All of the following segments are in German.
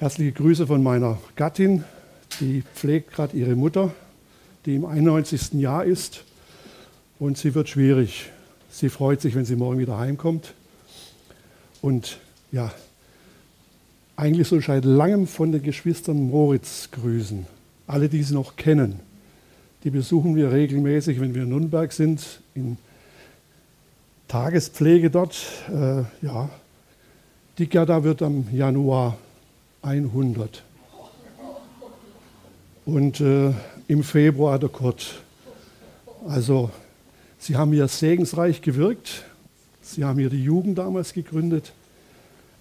Herzliche Grüße von meiner Gattin, die pflegt gerade ihre Mutter, die im 91. Jahr ist. Und sie wird schwierig. Sie freut sich, wenn sie morgen wieder heimkommt. Und ja, eigentlich soll ich seit langem von den Geschwistern Moritz grüßen. Alle, die sie noch kennen. Die besuchen wir regelmäßig, wenn wir in Nürnberg sind, in Tagespflege dort. Äh, ja, die Gerda wird am Januar 100. Und äh, im Februar der Kurt. Also, sie haben hier segensreich gewirkt. Sie haben hier die Jugend damals gegründet.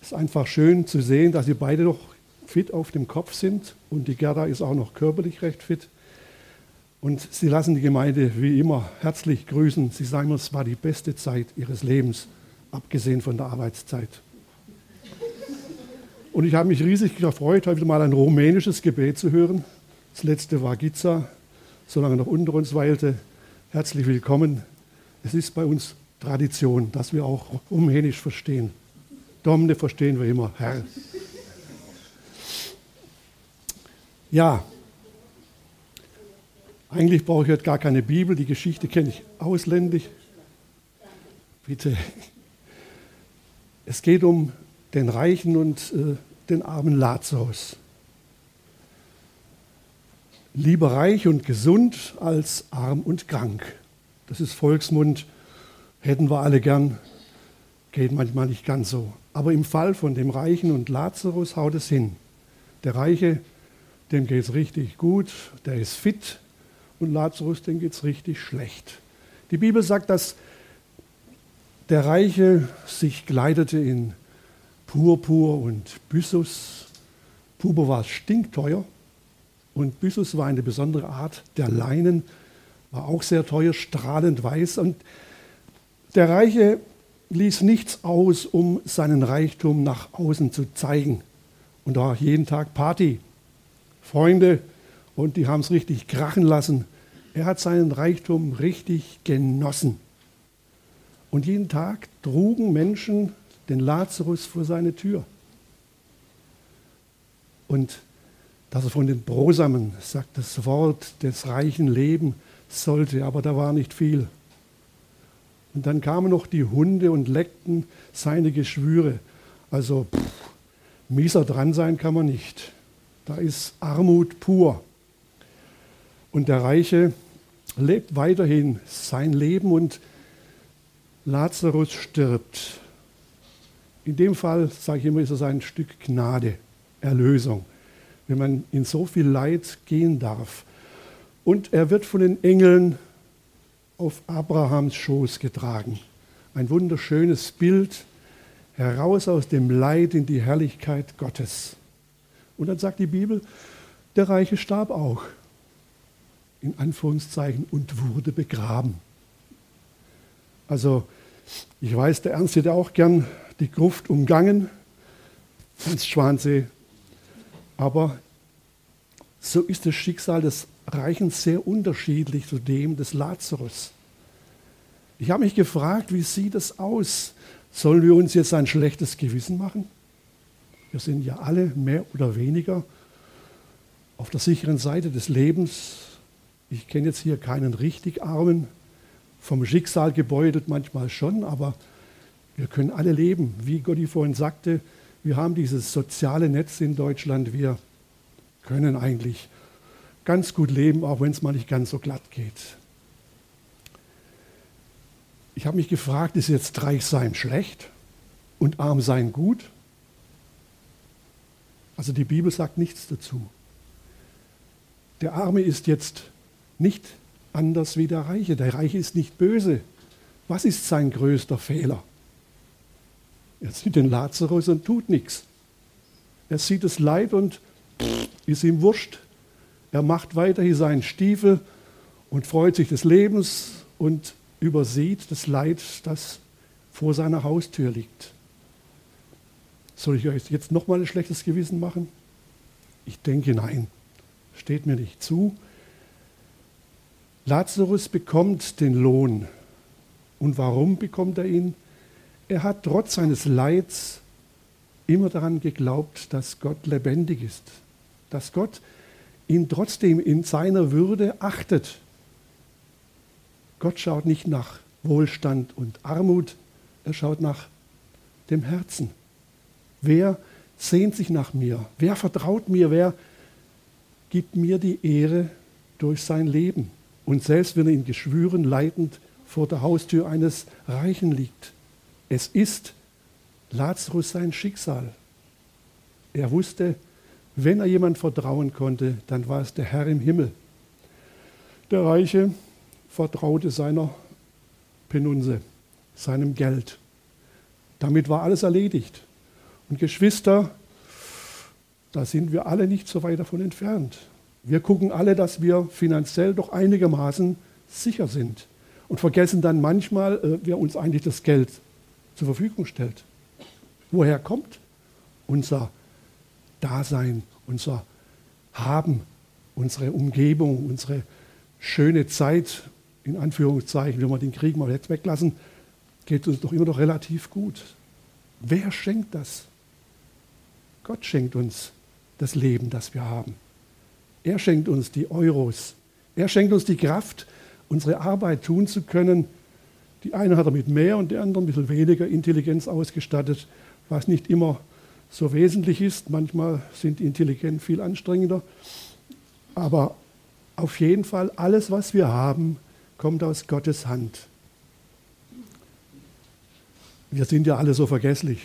Es ist einfach schön zu sehen, dass sie beide noch fit auf dem Kopf sind und die Gerda ist auch noch körperlich recht fit. Und sie lassen die Gemeinde wie immer herzlich grüßen. Sie sagen, es war die beste Zeit ihres Lebens, abgesehen von der Arbeitszeit. Und ich habe mich riesig gefreut, heute mal ein rumänisches Gebet zu hören. Das letzte war Giza, solange noch unter uns weilte. Herzlich willkommen. Es ist bei uns Tradition, dass wir auch rumänisch verstehen. Domne verstehen wir immer, Herr. Ja, eigentlich brauche ich heute gar keine Bibel, die Geschichte kenne ich ausländisch. Bitte. Es geht um den Reichen und äh, den armen Lazarus. Lieber reich und gesund als arm und krank. Das ist Volksmund, hätten wir alle gern, geht manchmal nicht ganz so. Aber im Fall von dem Reichen und Lazarus haut es hin. Der Reiche, dem geht es richtig gut, der ist fit, und Lazarus, dem geht es richtig schlecht. Die Bibel sagt, dass der Reiche sich kleidete in Purpur und Byssus. Purpur war stinkteuer und Byssus war eine besondere Art der Leinen, war auch sehr teuer, strahlend weiß. Und der Reiche ließ nichts aus, um seinen Reichtum nach außen zu zeigen. Und da jeden Tag Party. Freunde, und die haben es richtig krachen lassen. Er hat seinen Reichtum richtig genossen. Und jeden Tag trugen Menschen den Lazarus vor seine Tür. Und dass er von den Brosamen, sagt das Wort des reichen Leben sollte, aber da war nicht viel. Und dann kamen noch die Hunde und leckten seine Geschwüre. Also pff, mieser dran sein kann man nicht. Da ist Armut pur. Und der Reiche lebt weiterhin sein Leben und Lazarus stirbt. In dem Fall, sage ich immer, ist es ein Stück Gnade, Erlösung, wenn man in so viel Leid gehen darf. Und er wird von den Engeln auf Abrahams Schoß getragen. Ein wunderschönes Bild, heraus aus dem Leid in die Herrlichkeit Gottes. Und dann sagt die Bibel, der Reiche starb auch in Anführungszeichen, und wurde begraben. Also ich weiß, der Ernst hätte auch gern die Gruft umgangen, ins Schwansee. Aber so ist das Schicksal des Reichen sehr unterschiedlich zu dem des Lazarus. Ich habe mich gefragt, wie sieht es aus? Sollen wir uns jetzt ein schlechtes Gewissen machen? Wir sind ja alle mehr oder weniger auf der sicheren Seite des Lebens, ich kenne jetzt hier keinen richtig Armen, vom Schicksal gebeutelt manchmal schon, aber wir können alle leben. Wie Gotti vorhin sagte, wir haben dieses soziale Netz in Deutschland, wir können eigentlich ganz gut leben, auch wenn es mal nicht ganz so glatt geht. Ich habe mich gefragt, ist jetzt reich sein schlecht und arm sein gut? Also die Bibel sagt nichts dazu. Der Arme ist jetzt nicht anders wie der Reiche. Der Reiche ist nicht böse. Was ist sein größter Fehler? Er sieht den Lazarus und tut nichts. Er sieht das Leid und ist ihm wurscht. Er macht weiterhin seinen Stiefel und freut sich des Lebens und übersieht das Leid, das vor seiner Haustür liegt. Soll ich euch jetzt nochmal ein schlechtes Gewissen machen? Ich denke nein. Steht mir nicht zu. Lazarus bekommt den Lohn. Und warum bekommt er ihn? Er hat trotz seines Leids immer daran geglaubt, dass Gott lebendig ist, dass Gott ihn trotzdem in seiner Würde achtet. Gott schaut nicht nach Wohlstand und Armut, er schaut nach dem Herzen. Wer sehnt sich nach mir? Wer vertraut mir? Wer gibt mir die Ehre durch sein Leben? Und selbst wenn er in Geschwüren leidend vor der Haustür eines Reichen liegt, es ist Lazarus sein Schicksal. Er wusste, wenn er jemand vertrauen konnte, dann war es der Herr im Himmel. Der Reiche vertraute seiner Penunse, seinem Geld. Damit war alles erledigt. Und Geschwister, da sind wir alle nicht so weit davon entfernt. Wir gucken alle, dass wir finanziell doch einigermaßen sicher sind und vergessen dann manchmal, äh, wer uns eigentlich das Geld zur Verfügung stellt. Woher kommt unser Dasein, unser Haben, unsere Umgebung, unsere schöne Zeit, in Anführungszeichen, wenn wir den Krieg mal jetzt weglassen, geht es uns doch immer noch relativ gut. Wer schenkt das? Gott schenkt uns das Leben, das wir haben. Er schenkt uns die Euros. Er schenkt uns die Kraft, unsere Arbeit tun zu können. Die eine hat er mit mehr und die andere ein bisschen weniger Intelligenz ausgestattet, was nicht immer so wesentlich ist. Manchmal sind die Intelligenz viel anstrengender. Aber auf jeden Fall, alles, was wir haben, kommt aus Gottes Hand. Wir sind ja alle so vergesslich.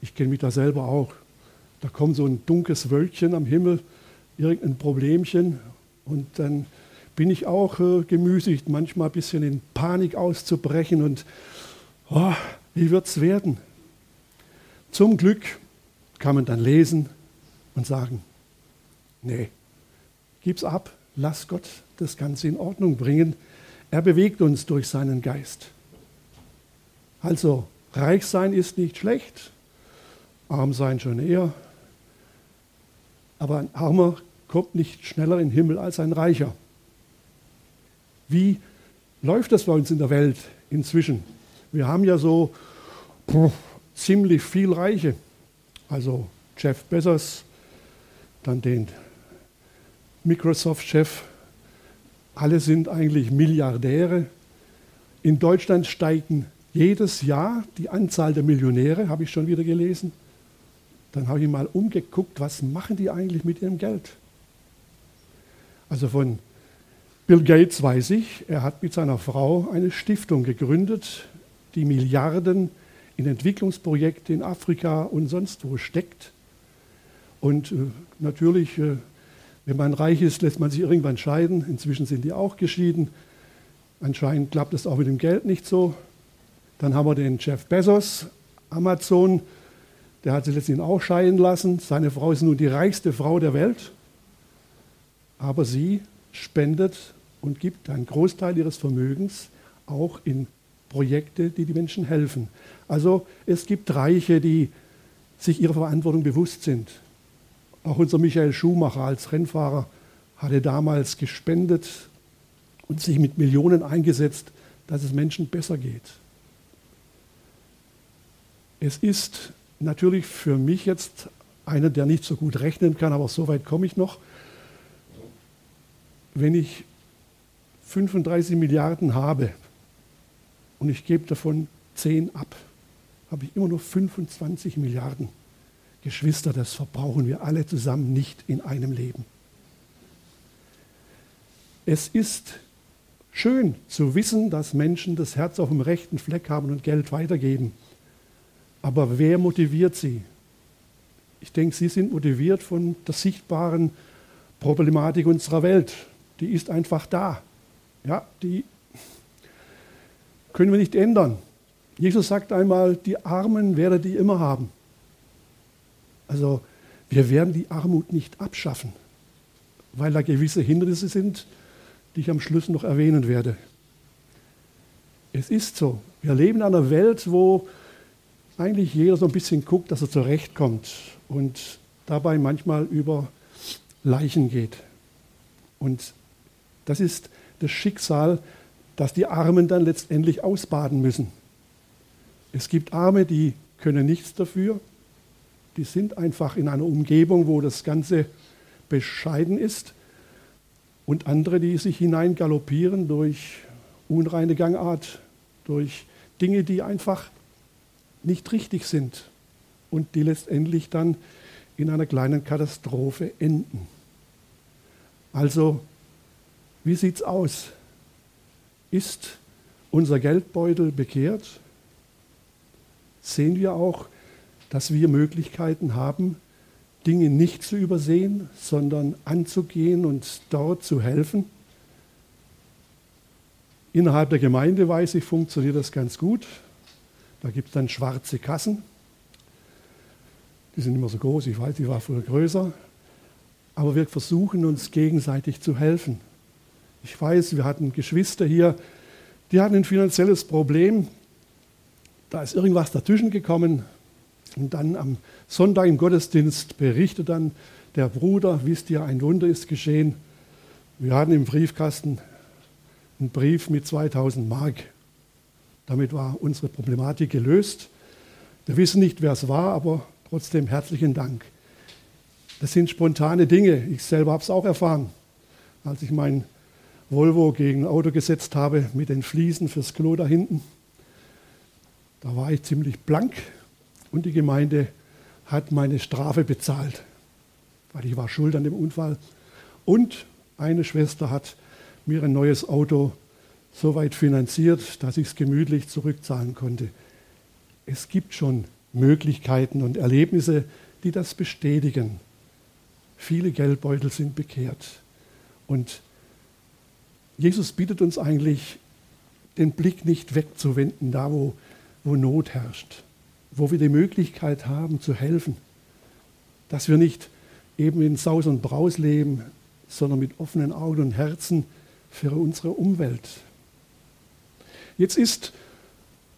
Ich kenne mich da selber auch. Da kommt so ein dunkles Wölkchen am Himmel, irgendein Problemchen und dann bin ich auch äh, gemüßigt, manchmal ein bisschen in Panik auszubrechen und oh, wie wird es werden? Zum Glück kann man dann lesen und sagen, nee, gib's ab, lass Gott das Ganze in Ordnung bringen. Er bewegt uns durch seinen Geist. Also, reich sein ist nicht schlecht, arm sein schon eher. Aber ein Armer kommt nicht schneller in den Himmel als ein Reicher. Wie läuft das bei uns in der Welt inzwischen? Wir haben ja so ziemlich viel Reiche. Also Jeff Bezos, dann den Microsoft-Chef. Alle sind eigentlich Milliardäre. In Deutschland steigen jedes Jahr die Anzahl der Millionäre, habe ich schon wieder gelesen. Dann habe ich mal umgeguckt, was machen die eigentlich mit ihrem Geld? Also von Bill Gates weiß ich, er hat mit seiner Frau eine Stiftung gegründet, die Milliarden in Entwicklungsprojekte in Afrika und sonst wo steckt. Und äh, natürlich, äh, wenn man reich ist, lässt man sich irgendwann scheiden. Inzwischen sind die auch geschieden. Anscheinend klappt es auch mit dem Geld nicht so. Dann haben wir den Jeff Bezos, Amazon, der hat sich letztendlich auch scheiden lassen. Seine Frau ist nun die reichste Frau der Welt. Aber sie spendet und gibt einen Großteil ihres Vermögens auch in Projekte, die die Menschen helfen. Also es gibt Reiche, die sich ihrer Verantwortung bewusst sind. Auch unser Michael Schumacher als Rennfahrer hatte damals gespendet und sich mit Millionen eingesetzt, dass es Menschen besser geht. Es ist natürlich für mich jetzt einer, der nicht so gut rechnen kann, aber so weit komme ich noch. Wenn ich 35 Milliarden habe und ich gebe davon 10 ab, habe ich immer noch 25 Milliarden. Geschwister, das verbrauchen wir alle zusammen nicht in einem Leben. Es ist schön zu wissen, dass Menschen das Herz auf dem rechten Fleck haben und Geld weitergeben. Aber wer motiviert sie? Ich denke, sie sind motiviert von der sichtbaren Problematik unserer Welt. Die ist einfach da. Ja, die können wir nicht ändern. Jesus sagt einmal, die Armen werdet ihr immer haben. Also wir werden die Armut nicht abschaffen, weil da gewisse Hindernisse sind, die ich am Schluss noch erwähnen werde. Es ist so. Wir leben in einer Welt, wo eigentlich jeder so ein bisschen guckt, dass er zurechtkommt und dabei manchmal über Leichen geht. Und das ist das Schicksal, das die Armen dann letztendlich ausbaden müssen. Es gibt Arme, die können nichts dafür. Die sind einfach in einer Umgebung, wo das Ganze bescheiden ist. Und andere, die sich hineingaloppieren durch unreine Gangart, durch Dinge, die einfach nicht richtig sind und die letztendlich dann in einer kleinen Katastrophe enden. Also, wie sieht es aus? Ist unser Geldbeutel bekehrt? Sehen wir auch, dass wir Möglichkeiten haben, Dinge nicht zu übersehen, sondern anzugehen und dort zu helfen? Innerhalb der Gemeinde weiß ich, funktioniert das ganz gut. Da gibt es dann schwarze Kassen. Die sind immer so groß, ich weiß, die war früher größer. Aber wir versuchen uns gegenseitig zu helfen. Ich weiß, wir hatten Geschwister hier, die hatten ein finanzielles Problem. Da ist irgendwas dazwischen gekommen. Und dann am Sonntag im Gottesdienst berichtet dann der Bruder, wisst ihr, ein Wunder ist geschehen. Wir hatten im Briefkasten einen Brief mit 2000 Mark. Damit war unsere Problematik gelöst. Wir wissen nicht, wer es war, aber trotzdem herzlichen Dank. Das sind spontane Dinge. Ich selber habe es auch erfahren, als ich mein Volvo gegen ein Auto gesetzt habe mit den Fliesen fürs Klo da hinten. Da war ich ziemlich blank und die Gemeinde hat meine Strafe bezahlt, weil ich war schuld an dem Unfall. Und eine Schwester hat mir ein neues Auto so weit finanziert, dass ich es gemütlich zurückzahlen konnte. Es gibt schon Möglichkeiten und Erlebnisse, die das bestätigen. Viele Geldbeutel sind bekehrt. Und Jesus bittet uns eigentlich, den Blick nicht wegzuwenden, da wo, wo Not herrscht, wo wir die Möglichkeit haben zu helfen, dass wir nicht eben in Saus und Braus leben, sondern mit offenen Augen und Herzen für unsere Umwelt. Jetzt ist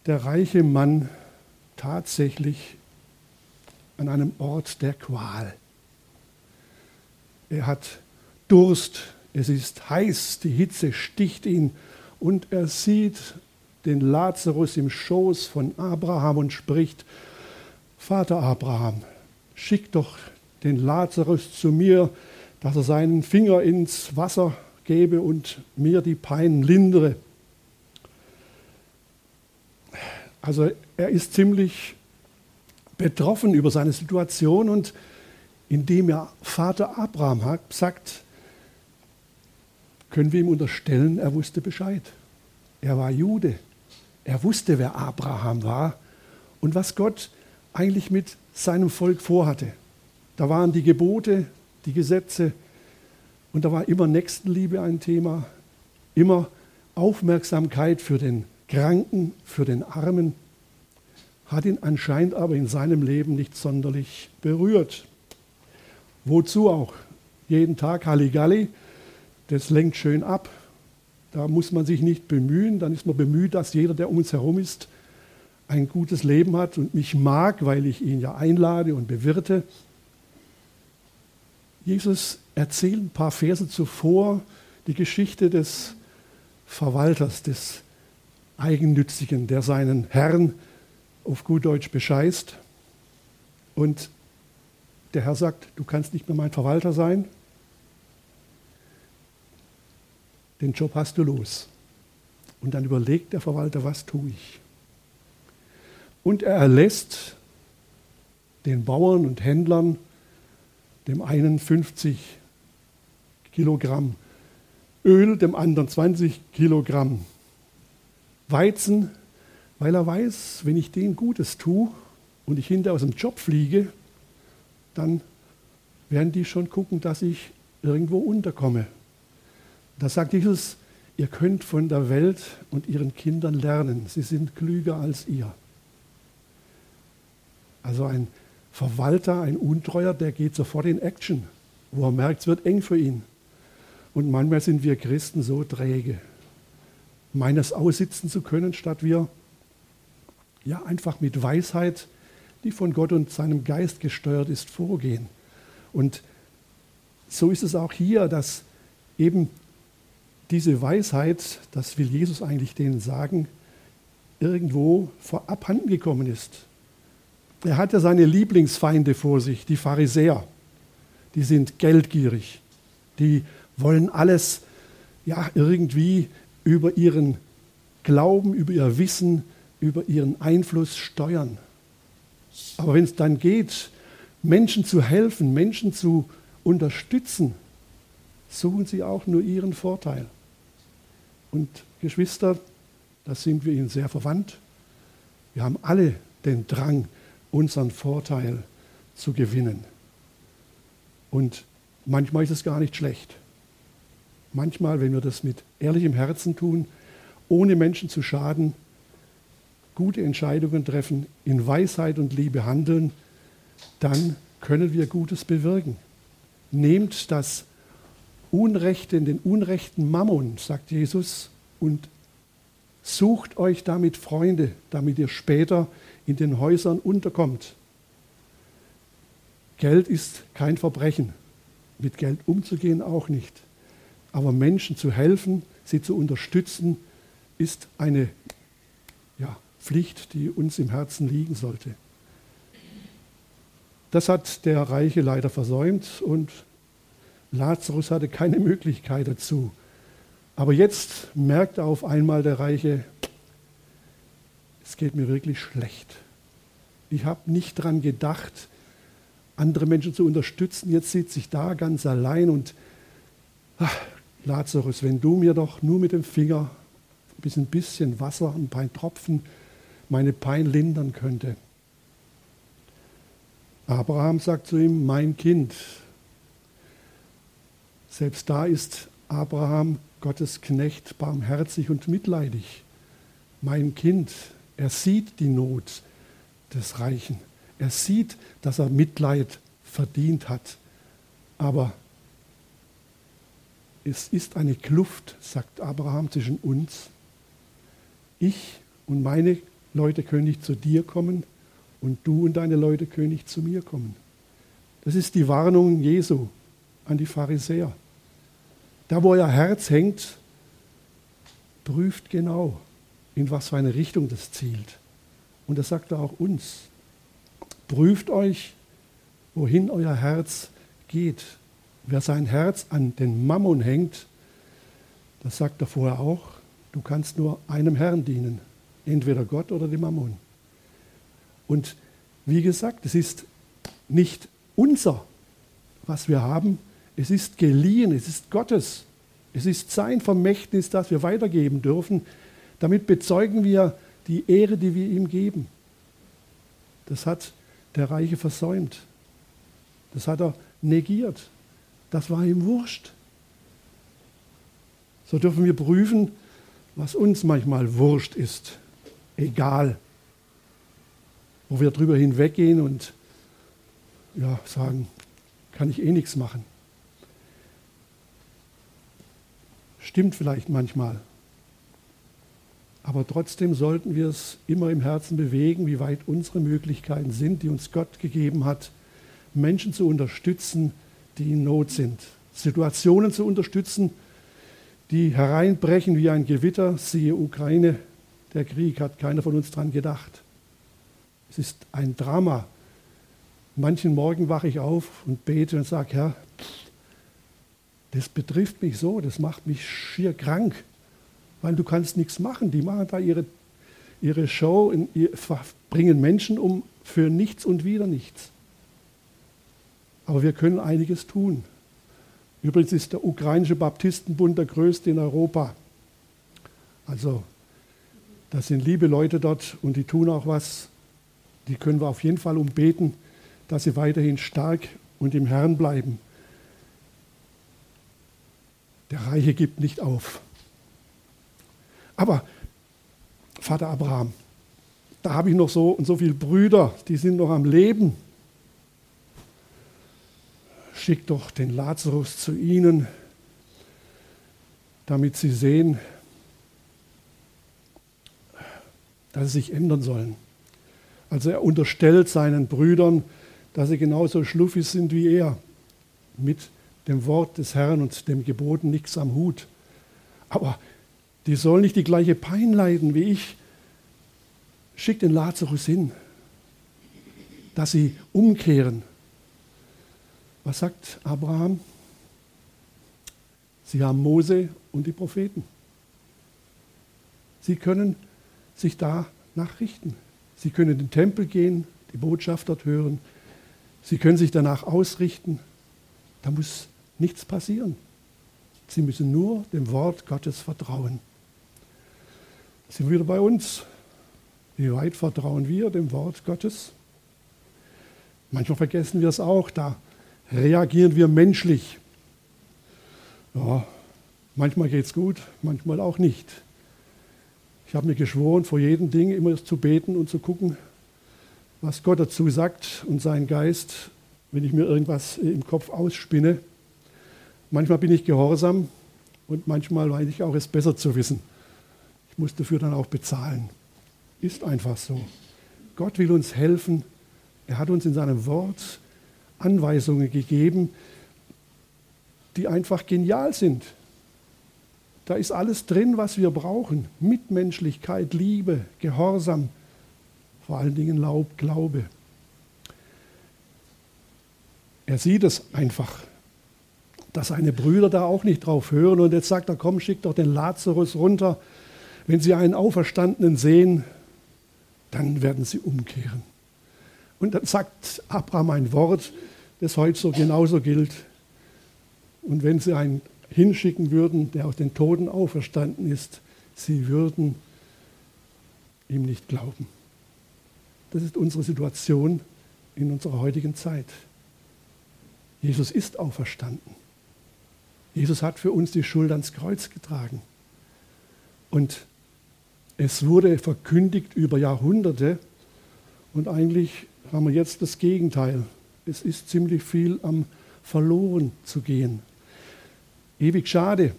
der reiche Mann tatsächlich an einem Ort der Qual. Er hat Durst, es ist heiß, die Hitze sticht ihn und er sieht den Lazarus im Schoß von Abraham und spricht, Vater Abraham, schick doch den Lazarus zu mir, dass er seinen Finger ins Wasser gebe und mir die Pein lindere. Also er ist ziemlich betroffen über seine Situation und indem er Vater Abraham sagt, können wir ihm unterstellen, er wusste Bescheid. Er war Jude. Er wusste, wer Abraham war und was Gott eigentlich mit seinem Volk vorhatte. Da waren die Gebote, die Gesetze und da war immer Nächstenliebe ein Thema, immer Aufmerksamkeit für den Kranken, für den Armen, hat ihn anscheinend aber in seinem Leben nicht sonderlich berührt. Wozu auch? Jeden Tag Halligalli, das lenkt schön ab. Da muss man sich nicht bemühen, dann ist man bemüht, dass jeder, der um uns herum ist, ein gutes Leben hat und mich mag, weil ich ihn ja einlade und bewirte. Jesus erzählt ein paar Verse zuvor die Geschichte des Verwalters, des Eigennützigen, der seinen Herrn auf gut Deutsch bescheißt. Und der Herr sagt, du kannst nicht mehr mein Verwalter sein. Den Job hast du los. Und dann überlegt der Verwalter, was tue ich? Und er erlässt den Bauern und Händlern, dem einen 50 Kilogramm Öl, dem anderen 20 Kilogramm Weizen, weil er weiß, wenn ich denen Gutes tue und ich hinterher aus dem Job fliege, dann werden die schon gucken, dass ich irgendwo unterkomme. Da sagt Jesus, ihr könnt von der Welt und ihren Kindern lernen. Sie sind klüger als ihr. Also ein Verwalter, ein Untreuer, der geht sofort in Action, wo er merkt, es wird eng für ihn. Und manchmal sind wir Christen so träge meines aussitzen zu können, statt wir ja einfach mit Weisheit, die von Gott und seinem Geist gesteuert ist, vorgehen. Und so ist es auch hier, dass eben diese Weisheit, das will Jesus eigentlich denen sagen, irgendwo vorab gekommen ist. Er hat ja seine Lieblingsfeinde vor sich, die Pharisäer. Die sind geldgierig. Die wollen alles ja, irgendwie über ihren Glauben, über ihr Wissen, über ihren Einfluss steuern. Aber wenn es dann geht, Menschen zu helfen, Menschen zu unterstützen, suchen sie auch nur ihren Vorteil. Und Geschwister, da sind wir ihnen sehr verwandt. Wir haben alle den Drang, unseren Vorteil zu gewinnen. Und manchmal ist es gar nicht schlecht. Manchmal, wenn wir das mit ehrlichem Herzen tun, ohne Menschen zu schaden, gute Entscheidungen treffen, in Weisheit und Liebe handeln, dann können wir Gutes bewirken. Nehmt das Unrechte, den unrechten Mammon, sagt Jesus, und sucht euch damit Freunde, damit ihr später in den Häusern unterkommt. Geld ist kein Verbrechen, mit Geld umzugehen auch nicht. Aber Menschen zu helfen, sie zu unterstützen, ist eine ja, Pflicht, die uns im Herzen liegen sollte. Das hat der Reiche leider versäumt und Lazarus hatte keine Möglichkeit dazu. Aber jetzt merkt auf einmal der Reiche, es geht mir wirklich schlecht. Ich habe nicht daran gedacht, andere Menschen zu unterstützen. Jetzt sitze ich da ganz allein und ach, Lazarus, wenn du mir doch nur mit dem Finger ein bisschen Wasser, ein paar Tropfen meine Pein lindern könnte. Abraham sagt zu ihm, mein Kind. Selbst da ist Abraham Gottes Knecht barmherzig und mitleidig. Mein Kind, er sieht die Not des Reichen. Er sieht, dass er Mitleid verdient hat. Aber es ist eine Kluft, sagt Abraham, zwischen uns. Ich und meine Leute nicht zu dir kommen und du und deine Leute nicht zu mir kommen. Das ist die Warnung Jesu an die Pharisäer. Da, wo euer Herz hängt, prüft genau, in was für eine Richtung das zielt. Und das sagt er auch uns. Prüft euch, wohin euer Herz geht. Wer sein Herz an den Mammon hängt, das sagt er vorher auch, du kannst nur einem Herrn dienen, entweder Gott oder dem Mammon. Und wie gesagt, es ist nicht unser, was wir haben, es ist geliehen, es ist Gottes. Es ist sein Vermächtnis, das wir weitergeben dürfen. Damit bezeugen wir die Ehre, die wir ihm geben. Das hat der Reiche versäumt. Das hat er negiert. Das war ihm wurscht. So dürfen wir prüfen, was uns manchmal wurscht ist. Egal. Wo wir drüber hinweggehen und ja, sagen, kann ich eh nichts machen. Stimmt vielleicht manchmal. Aber trotzdem sollten wir es immer im Herzen bewegen, wie weit unsere Möglichkeiten sind, die uns Gott gegeben hat, Menschen zu unterstützen, die in Not sind. Situationen zu unterstützen, die hereinbrechen wie ein Gewitter. Siehe Ukraine, der Krieg hat keiner von uns dran gedacht. Es ist ein Drama. Manchen Morgen wache ich auf und bete und sage, Herr, das betrifft mich so, das macht mich schier krank, weil du kannst nichts machen. Die machen da ihre, ihre Show, in, bringen Menschen um für nichts und wieder nichts. Aber wir können einiges tun. Übrigens ist der ukrainische Baptistenbund der größte in Europa. Also, das sind liebe Leute dort und die tun auch was. Die können wir auf jeden Fall umbeten, dass sie weiterhin stark und im Herrn bleiben. Der Reiche gibt nicht auf. Aber Vater Abraham, da habe ich noch so und so viele Brüder, die sind noch am Leben. Schick doch den Lazarus zu ihnen, damit sie sehen, dass sie sich ändern sollen. Also er unterstellt seinen Brüdern, dass sie genauso schluffig sind wie er, mit dem Wort des Herrn und dem Geboten nichts am Hut. Aber die sollen nicht die gleiche Pein leiden wie ich. Schick den Lazarus hin. dass sie umkehren. Was sagt Abraham? Sie haben Mose und die Propheten. Sie können sich danach richten. Sie können in den Tempel gehen, die Botschaft dort hören. Sie können sich danach ausrichten. Da muss nichts passieren. Sie müssen nur dem Wort Gottes vertrauen. Sind wir bei uns. Wie weit vertrauen wir dem Wort Gottes? Manchmal vergessen wir es auch, da reagieren wir menschlich. Ja, manchmal geht es gut, manchmal auch nicht. Ich habe mir geschworen, vor jedem Ding immer zu beten und zu gucken, was Gott dazu sagt und sein Geist, wenn ich mir irgendwas im Kopf ausspinne. Manchmal bin ich gehorsam und manchmal weiß ich auch, es besser zu wissen. Ich muss dafür dann auch bezahlen. Ist einfach so. Gott will uns helfen. Er hat uns in seinem Wort Anweisungen gegeben, die einfach genial sind. Da ist alles drin, was wir brauchen. Mitmenschlichkeit, Liebe, Gehorsam, vor allen Dingen Laub, Glaube. Er sieht es einfach, dass seine Brüder da auch nicht drauf hören und jetzt sagt er, komm, schick doch den Lazarus runter. Wenn sie einen Auferstandenen sehen, dann werden sie umkehren. Und dann sagt Abraham ein Wort, das heute so genauso gilt. Und wenn sie einen hinschicken würden, der aus den Toten auferstanden ist, sie würden ihm nicht glauben. Das ist unsere Situation in unserer heutigen Zeit. Jesus ist auferstanden. Jesus hat für uns die Schuld ans Kreuz getragen. Und es wurde verkündigt über Jahrhunderte und eigentlich haben wir jetzt das Gegenteil. Es ist ziemlich viel am verloren zu gehen. Ewig schade.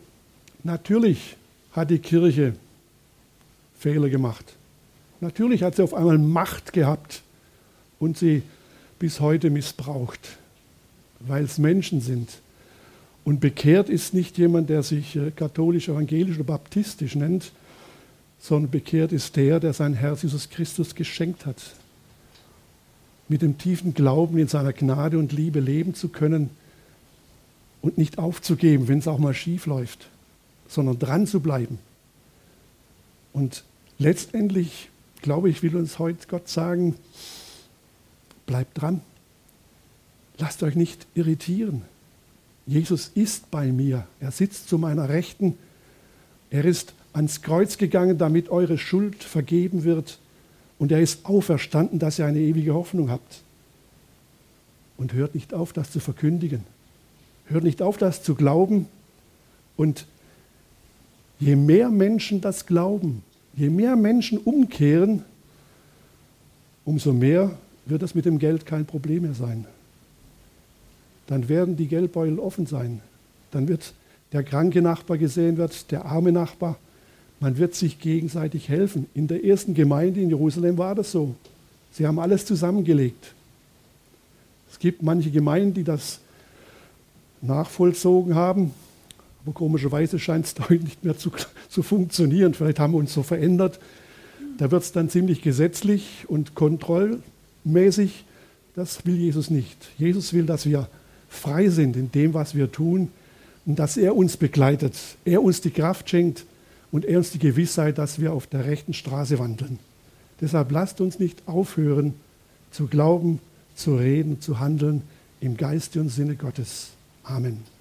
Natürlich hat die Kirche Fehler gemacht. Natürlich hat sie auf einmal Macht gehabt und sie bis heute missbraucht, weil es Menschen sind. Und bekehrt ist nicht jemand, der sich äh, katholisch, evangelisch oder baptistisch nennt, sondern bekehrt ist der, der sein Herz Jesus Christus geschenkt hat. Mit dem tiefen Glauben in seiner Gnade und Liebe leben zu können und nicht aufzugeben, wenn es auch mal schief läuft, sondern dran zu bleiben. Und letztendlich, glaube ich, will uns heute Gott sagen, bleibt dran. Lasst euch nicht irritieren. Jesus ist bei mir. Er sitzt zu meiner Rechten. Er ist ans Kreuz gegangen, damit eure Schuld vergeben wird. Und er ist auferstanden, dass ihr eine ewige Hoffnung habt. Und hört nicht auf, das zu verkündigen. Hört nicht auf, das zu glauben. Und je mehr Menschen das glauben, je mehr Menschen umkehren, umso mehr wird es mit dem Geld kein Problem mehr sein dann werden die Geldbeutel offen sein. Dann wird der kranke Nachbar gesehen wird, der arme Nachbar. Man wird sich gegenseitig helfen. In der ersten Gemeinde in Jerusalem war das so. Sie haben alles zusammengelegt. Es gibt manche Gemeinden, die das nachvollzogen haben, aber komischerweise scheint es heute nicht mehr zu, zu funktionieren. Vielleicht haben wir uns so verändert. Da wird es dann ziemlich gesetzlich und kontrollmäßig. Das will Jesus nicht. Jesus will, dass wir frei sind in dem, was wir tun und dass er uns begleitet, er uns die Kraft schenkt und er uns die Gewissheit, dass wir auf der rechten Straße wandeln. Deshalb lasst uns nicht aufhören zu glauben, zu reden, zu handeln im Geiste und Sinne Gottes. Amen.